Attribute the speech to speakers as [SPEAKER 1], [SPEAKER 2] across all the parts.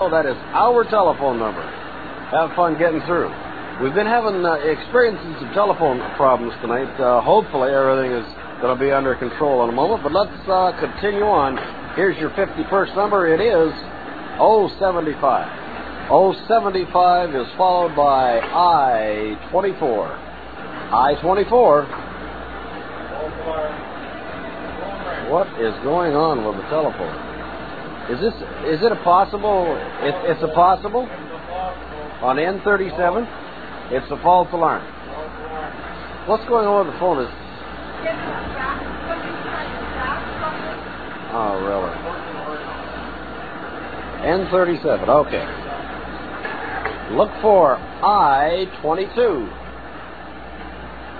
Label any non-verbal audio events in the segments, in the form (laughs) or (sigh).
[SPEAKER 1] Oh, that is our telephone number. Have fun getting through. We've been having uh, experiencing some telephone problems tonight. Uh, hopefully, everything is going to be under control in a moment. But let's uh, continue on. Here's your 51st number. It is 075. 075 is followed by I-24. I-24. What is going on with the telephone? Is this is it a possible? It, it's a possible on N37. It's a false alarm. What's going on with the phone? Is oh really? N37. Okay. Look for I-22.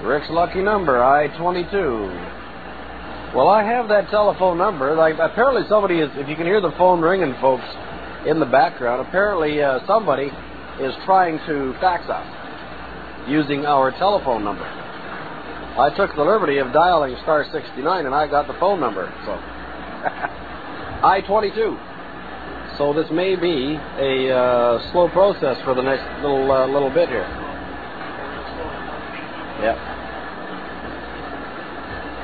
[SPEAKER 1] Rick's lucky number, I-22. Well, I have that telephone number. Like apparently somebody is. If you can hear the phone ringing, folks, in the background, apparently uh, somebody is trying to fax us using our telephone number. I took the liberty of dialing star 69 and I got the phone number. So (laughs) I-22. So this may be a uh, slow process for the next little uh, little bit here. Yep.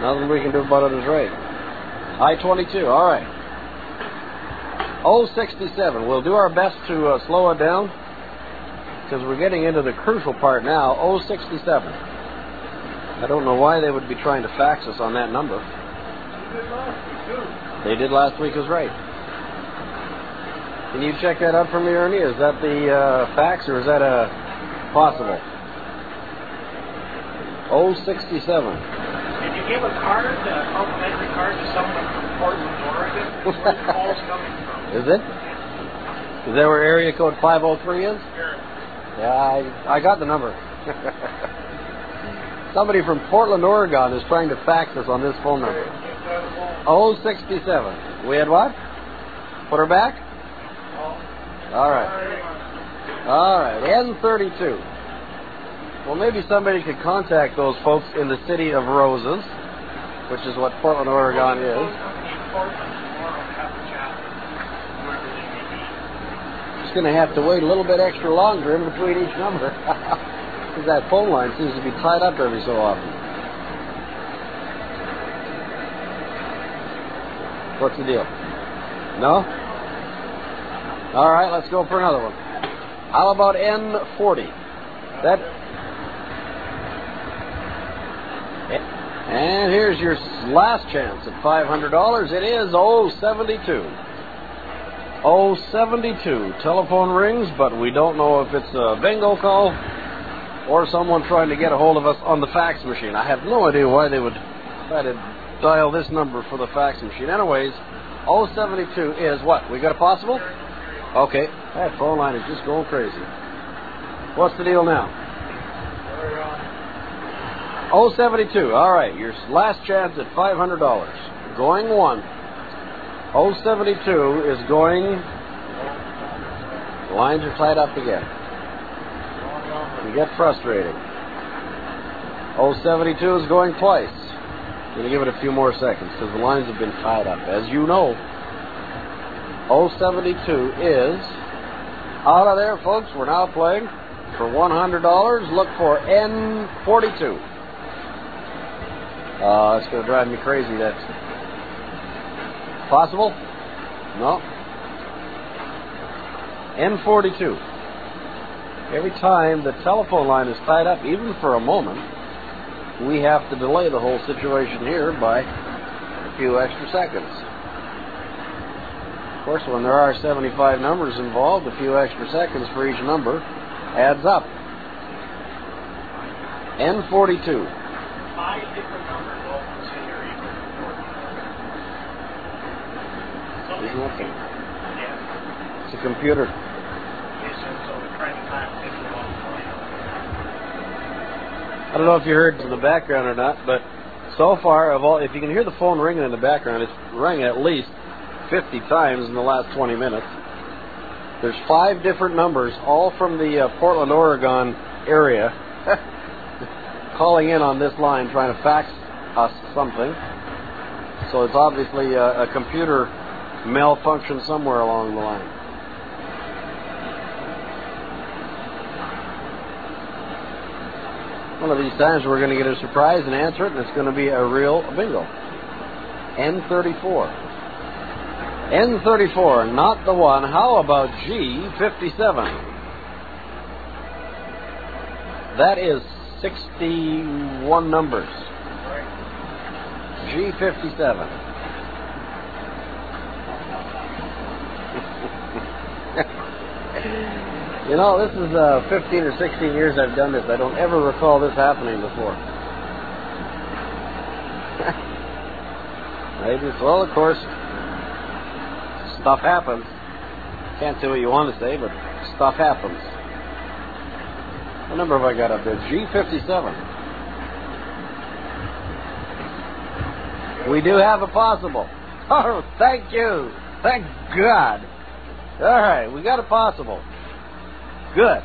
[SPEAKER 1] Nothing we can do about it is right. I-22. All right. 067. We'll do our best to uh, slow it down because we're getting into the crucial part now. 067. I don't know why they would be trying to fax us on that number. They did last week was right. Can you check that out for me, Ernie? Is that the uh, fax or is that a possible? 067.
[SPEAKER 2] You give a card, a complimentary card to someone from Portland, Oregon? Where's the (laughs) calls coming from?
[SPEAKER 1] Is it? Is that where area code 503 is? Yeah, I, I got the number. (laughs) Somebody from Portland, Oregon is trying to fax us on this phone number. 067. We had what? Put her back? All right. All right. N32. Well, maybe somebody could contact those folks in the city of Roses, which is what Portland, Oregon is. Just going to have to wait a little bit extra longer in between each number. (laughs) Because that phone line seems to be tied up every so often. What's the deal? No? All right, let's go for another one. How about N40? That. And here's your last chance at $500. It is 072. 072. Telephone rings, but we don't know if it's a bingo call or someone trying to get a hold of us on the fax machine. I have no idea why they would try to dial this number for the fax machine. Anyways, 072 is what? We got a possible? Okay. That phone line is just going crazy. What's the deal now? 072. All right. Your last chance at $500. Going one. 072 is going. The lines are tied up again. You get frustrating. 072 is going twice. I'm going to give it a few more seconds because the lines have been tied up. As you know, 072 is out of there, folks. We're now playing for $100. Look for N42. Uh, it's going to drive me crazy. That's possible? No. N42. Every time the telephone line is tied up, even for a moment, we have to delay the whole situation here by a few extra seconds. Of course, when there are 75 numbers involved, a few extra seconds for each number adds up. N42.
[SPEAKER 2] Five different numbers all from the city area.
[SPEAKER 1] Isn't that the-
[SPEAKER 2] Yes.
[SPEAKER 1] It's a computer.
[SPEAKER 2] Yes, and so they're trying to find people on.
[SPEAKER 1] I don't know if you heard in the background or not, but so far, of all, if you can hear the phone ringing in the background, it's rang at least 50 times in the last 20 minutes. There's five different numbers, all from the uh, Portland, Oregon area, (laughs) calling in on this line trying to fax us something. So it's obviously a, a computer malfunction somewhere along the line. One of these times we're going to get a surprise and answer it, and it's going to be a real bingo. N34. N34, not the one. How about G57? That is 61 numbers. G57. (laughs) you know, this is uh, 15 or 16 years I've done this. I don't ever recall this happening before. (laughs) Maybe just, well, of course, stuff happens. Can't say what you want to say, but stuff happens. What number have I got up there? G57. We do have a possible. (laughs) Oh, thank you. Thank God. All right, we got a possible. Good.